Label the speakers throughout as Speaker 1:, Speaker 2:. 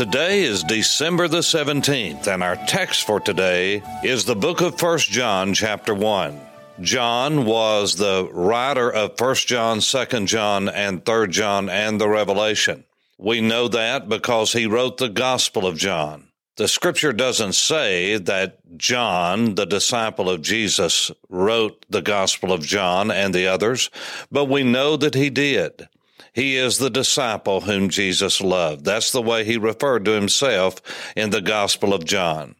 Speaker 1: Today is December the 17th, and our text for today is the book of 1 John, chapter 1. John was the writer of 1 John, 2 John, and 3 John, and the Revelation. We know that because he wrote the Gospel of John. The scripture doesn't say that John, the disciple of Jesus, wrote the Gospel of John and the others, but we know that he did. He is the disciple whom Jesus loved. That's the way he referred to himself in the Gospel of John.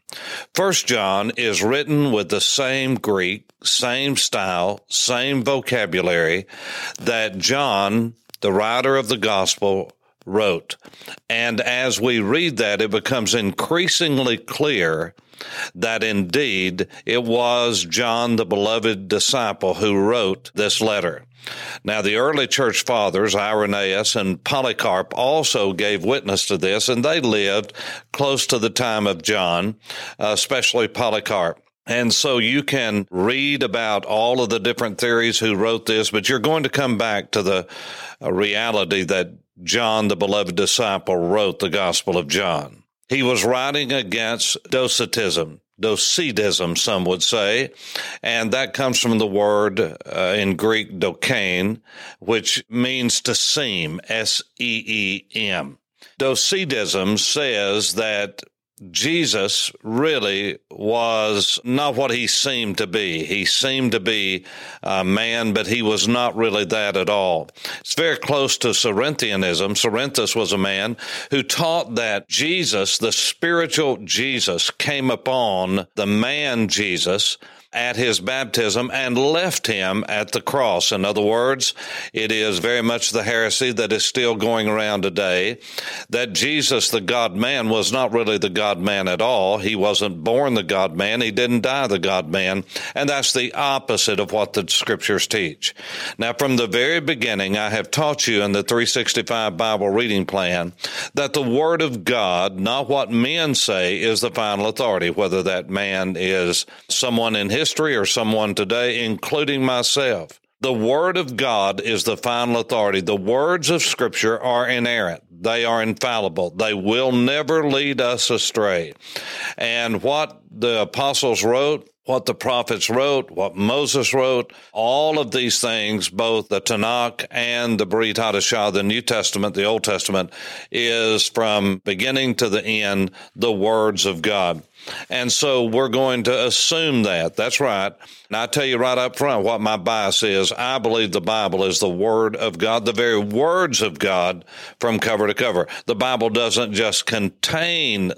Speaker 1: First John is written with the same Greek, same style, same vocabulary that John, the writer of the Gospel, wrote. And as we read that, it becomes increasingly clear that indeed it was John, the beloved disciple, who wrote this letter. Now, the early church fathers, Irenaeus and Polycarp, also gave witness to this, and they lived close to the time of John, especially Polycarp. And so you can read about all of the different theories who wrote this, but you're going to come back to the uh, reality that John, the beloved disciple, wrote the Gospel of John. He was writing against Docetism, Docetism, some would say, and that comes from the word uh, in Greek dokein, which means to seem, S E E M. Docetism says that Jesus really was not what he seemed to be. He seemed to be a man, but he was not really that at all. It's very close to Cerinthianism. Cerinthus was a man who taught that Jesus, the spiritual Jesus, came upon the man Jesus at his baptism and left him at the cross. In other words, it is very much the heresy that is still going around today that Jesus, the God man, was not really the God man at all. He wasn't born the God man. He didn't die the God man. And that's the opposite of what the scriptures teach. Now, from the very beginning, I have taught you in the 365 Bible reading plan that the Word of God, not what men say, is the final authority, whether that man is someone in history or someone today, including myself. The Word of God is the final authority. The words of Scripture are inerrant. They are infallible. They will never lead us astray. And what the apostles wrote, what the prophets wrote, what Moses wrote, all of these things, both the Tanakh and the Brit Hadashah, the New Testament, the Old Testament, is from beginning to the end the words of God. And so we're going to assume that. That's right. And I tell you right up front what my bias is. I believe the Bible is the Word of God, the very words of God from cover to cover. The Bible doesn't just contain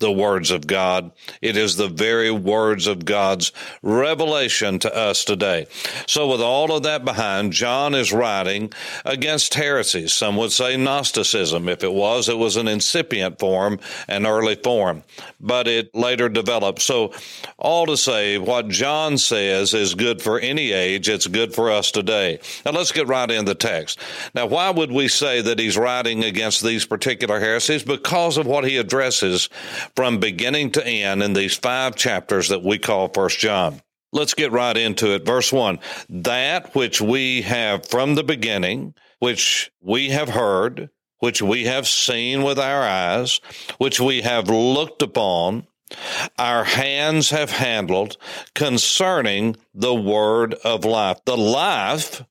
Speaker 1: the words of God. It is the very words of God's revelation to us today. So, with all of that behind, John is writing against heresies. Some would say Gnosticism. If it was, it was an incipient form, an early form, but it later developed. So, all to say, what John says is good for any age, it's good for us today. Now, let's get right in the text. Now, why would we say that he's writing against these particular heresies? Because of what he addresses from beginning to end in these five chapters that we call First John. Let's get right into it. Verse 1 That which we have from the beginning, which we have heard, which we have seen with our eyes, which we have looked upon, our hands have handled concerning the word of life. The life,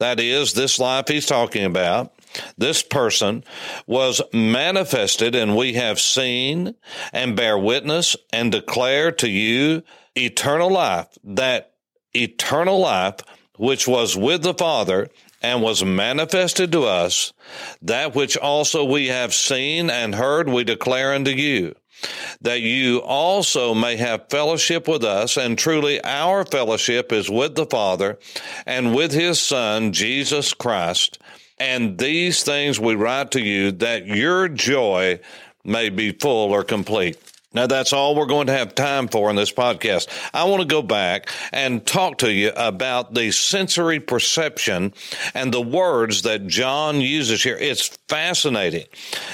Speaker 1: that is, this life he's talking about, this person was manifested, and we have seen and bear witness and declare to you eternal life, that eternal life which was with the Father and was manifested to us, that which also we have seen and heard, we declare unto you that you also may have fellowship with us. And truly, our fellowship is with the Father and with His Son, Jesus Christ. And these things we write to you that your joy may be full or complete. Now, that's all we're going to have time for in this podcast. I want to go back and talk to you about the sensory perception and the words that John uses here. It's fascinating.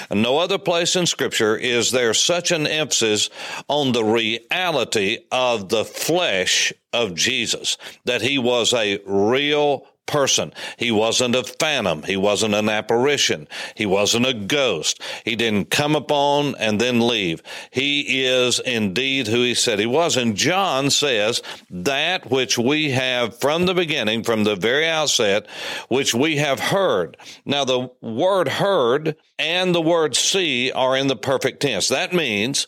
Speaker 1: No other place in Scripture is there such an emphasis on the reality of the flesh of Jesus, that he was a real person. He wasn't a phantom. He wasn't an apparition. He wasn't a ghost. He didn't come upon and then leave. He is indeed who he said he was. And John says that which we have from the beginning, from the very outset, which we have heard. Now, the word heard and the word see are in the perfect tense. That means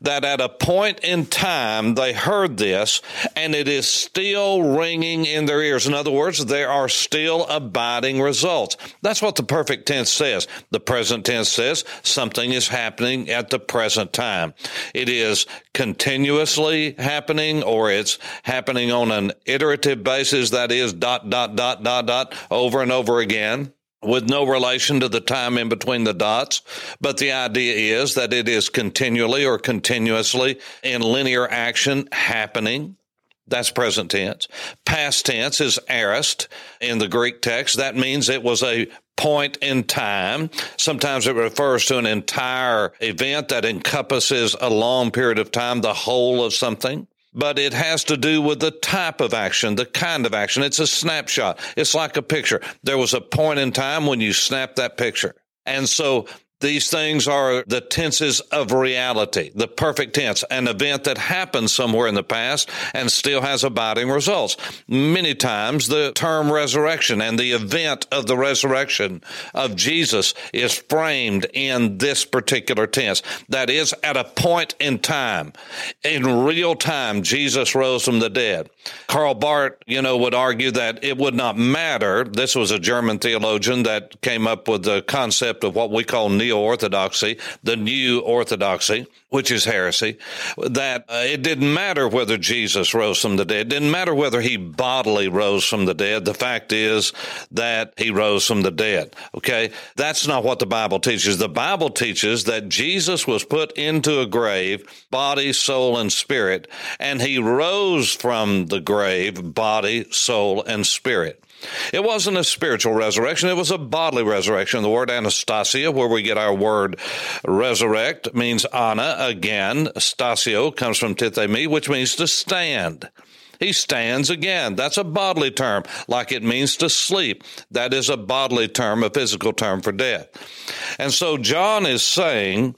Speaker 1: that at a point in time they heard this and it is still ringing in their ears. In other words, there are still abiding results. That's what the perfect tense says. The present tense says something is happening at the present time. It is continuously happening or it's happening on an iterative basis. That is dot, dot, dot, dot, dot over and over again with no relation to the time in between the dots. But the idea is that it is continually or continuously in linear action happening. That's present tense. Past tense is aorist in the Greek text. That means it was a point in time. Sometimes it refers to an entire event that encompasses a long period of time, the whole of something but it has to do with the type of action, the kind of action. It's a snapshot. It's like a picture. There was a point in time when you snapped that picture. And so these things are the tenses of reality, the perfect tense, an event that happened somewhere in the past and still has abiding results. Many times the term resurrection and the event of the resurrection of Jesus is framed in this particular tense. That is, at a point in time, in real time, Jesus rose from the dead. Karl Barth, you know, would argue that it would not matter. This was a German theologian that came up with the concept of what we call neo orthodoxy, the new orthodoxy, which is heresy, that uh, it didn't matter whether Jesus rose from the dead. It didn't matter whether he bodily rose from the dead. The fact is that he rose from the dead. Okay. That's not what the Bible teaches. The Bible teaches that Jesus was put into a grave, body, soul, and spirit, and he rose from the grave, body, soul, and spirit. It wasn't a spiritual resurrection. It was a bodily resurrection. The word anastasia, where we get our word resurrect, means ana again. Stasio comes from tithemi, which means to stand. He stands again. That's a bodily term, like it means to sleep. That is a bodily term, a physical term for death. And so John is saying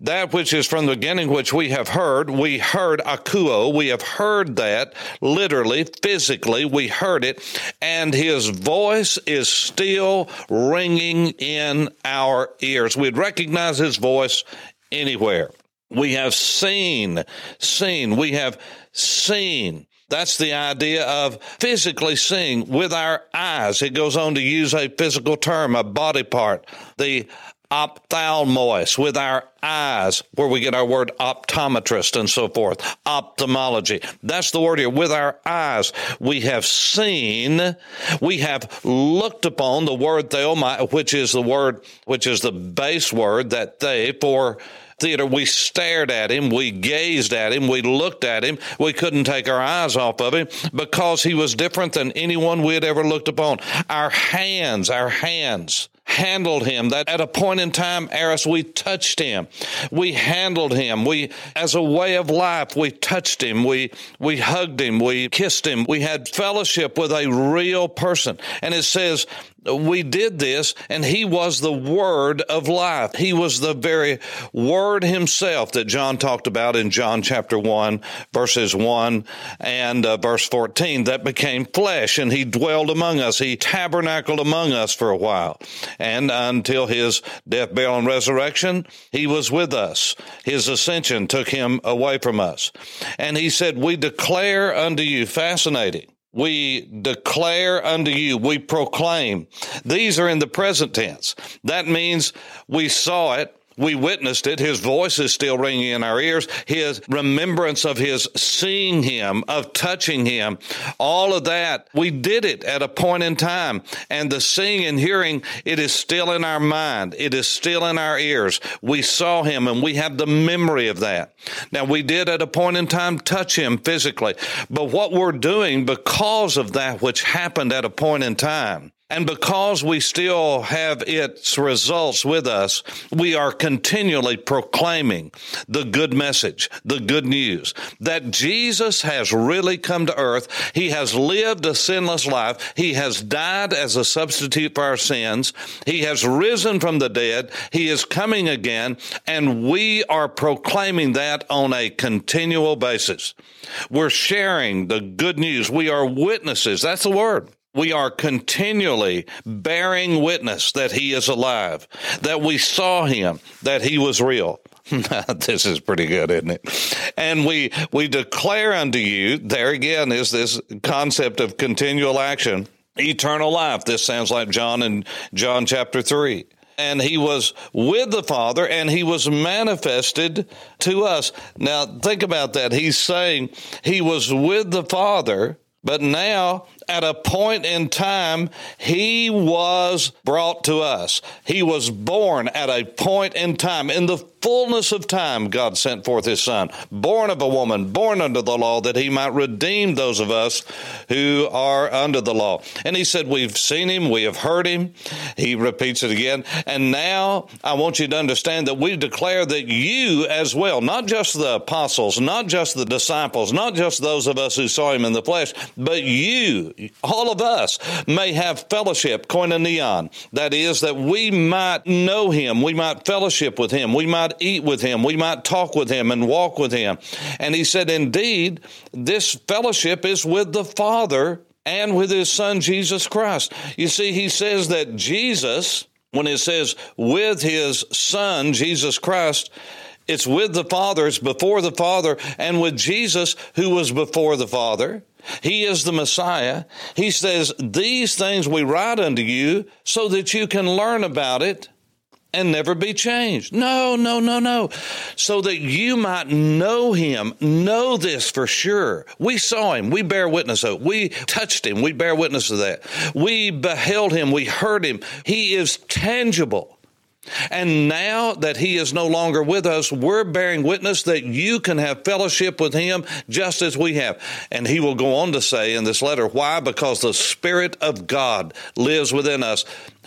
Speaker 1: that which is from the beginning, which we have heard, we heard akuo, we have heard that literally, physically, we heard it, and his voice is still ringing in our ears. We'd recognize his voice anywhere. We have seen, seen, we have seen that's the idea of physically seeing with our eyes. It goes on to use a physical term, a body part. The ophthalmos with our eyes, where we get our word optometrist and so forth. Ophthalmology. That's the word here. With our eyes, we have seen, we have looked upon the word theomai, which is the word, which is the base word that they for theater, we stared at him, we gazed at him, we looked at him, we couldn't take our eyes off of him because he was different than anyone we had ever looked upon. Our hands, our hands handled him that at a point in time aorist we touched him. We handled him. We as a way of life we touched him. We we hugged him. We kissed him. We had fellowship with a real person. And it says we did this and he was the word of life. He was the very word himself that John talked about in John chapter 1 verses 1 and uh, verse 14 that became flesh and he dwelled among us. He tabernacled among us for a while and until his death, burial, and resurrection, he was with us. His ascension took him away from us. And he said, we declare unto you, fascinating we declare unto you, we proclaim. These are in the present tense. That means we saw it, We witnessed it. His voice is still ringing in our ears. His remembrance of his seeing him, of touching him, all of that. We did it at a point in time. And the seeing and hearing, it is still in our mind. It is still in our ears. We saw him and we have the memory of that. Now we did at a point in time touch him physically, but what we're doing because of that which happened at a point in time, and because we still have its results with us, we are continually proclaiming the good message, the good news that Jesus has really come to earth. He has lived a sinless life. He has died as a substitute for our sins. He has risen from the dead. He is coming again. And we are proclaiming that on a continual basis. We're sharing the good news. We are witnesses. That's the word we are continually bearing witness that he is alive, that we saw him, that he was real. this is pretty good, isn't it? And we we declare unto you, there again is this concept of continual action, eternal life. This sounds like John in John chapter 3 and he was with the Father and he was manifested to us. Now, think about that. He's saying he was with the Father, but now at a point in time, he was brought to us. He was born at a point in time. In the fullness of time, God sent forth his son, born of a woman, born under the law, that he might redeem those of us who are under the law. And he said, We've seen him, we have heard him. He repeats it again. And now I want you to understand that we declare that you as well, not just the apostles, not just the disciples, not just those of us who saw him in the flesh, but you, all of us may have fellowship, koinonia. That is, that we might know him, we might fellowship with him, we might eat with him, we might talk with him and walk with him. And he said, indeed, this fellowship is with the Father and with his Son, Jesus Christ. You see, he says that Jesus, when it says with his Son, Jesus Christ, it's with the Father, it's before the Father, and with Jesus, who was before the Father. He is the Messiah. He says, These things we write unto you so that you can learn about it and never be changed. No, no, no, no. So that you might know him, know this for sure. We saw him. We bear witness of it. We touched him. We bear witness of that. We beheld him. We heard him. He is tangible. And now that he is no longer with us, we're bearing witness that you can have fellowship with him just as we have. And he will go on to say in this letter, why? Because the Spirit of God lives within us.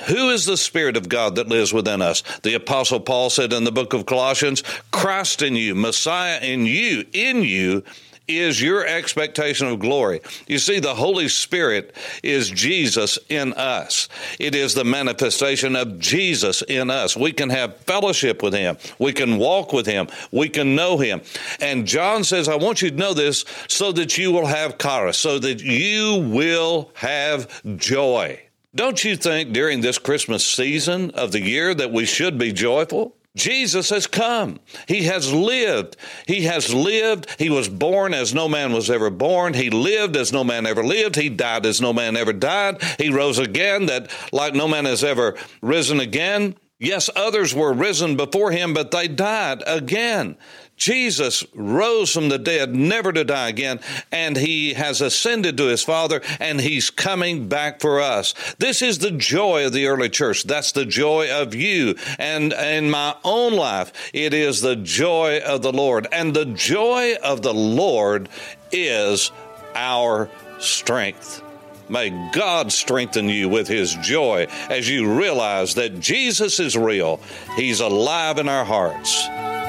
Speaker 1: Who is the Spirit of God that lives within us? The Apostle Paul said in the book of Colossians, Christ in you, Messiah in you, in you is your expectation of glory. You see, the Holy Spirit is Jesus in us. It is the manifestation of Jesus in us. We can have fellowship with Him. We can walk with Him. We can know Him. And John says, I want you to know this so that you will have charis, so that you will have joy. Don't you think during this Christmas season of the year that we should be joyful? Jesus has come. He has lived. He has lived. He was born as no man was ever born. He lived as no man ever lived. He died as no man ever died. He rose again that like no man has ever risen again. Yes, others were risen before him, but they died again. Jesus rose from the dead, never to die again, and he has ascended to his Father, and he's coming back for us. This is the joy of the early church. That's the joy of you. And in my own life, it is the joy of the Lord. And the joy of the Lord is our strength. May God strengthen you with His joy as you realize that Jesus is real. He's alive in our hearts.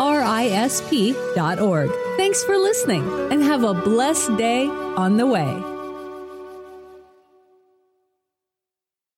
Speaker 2: TonyCrisp.org. Thanks for listening and have a blessed day on the way.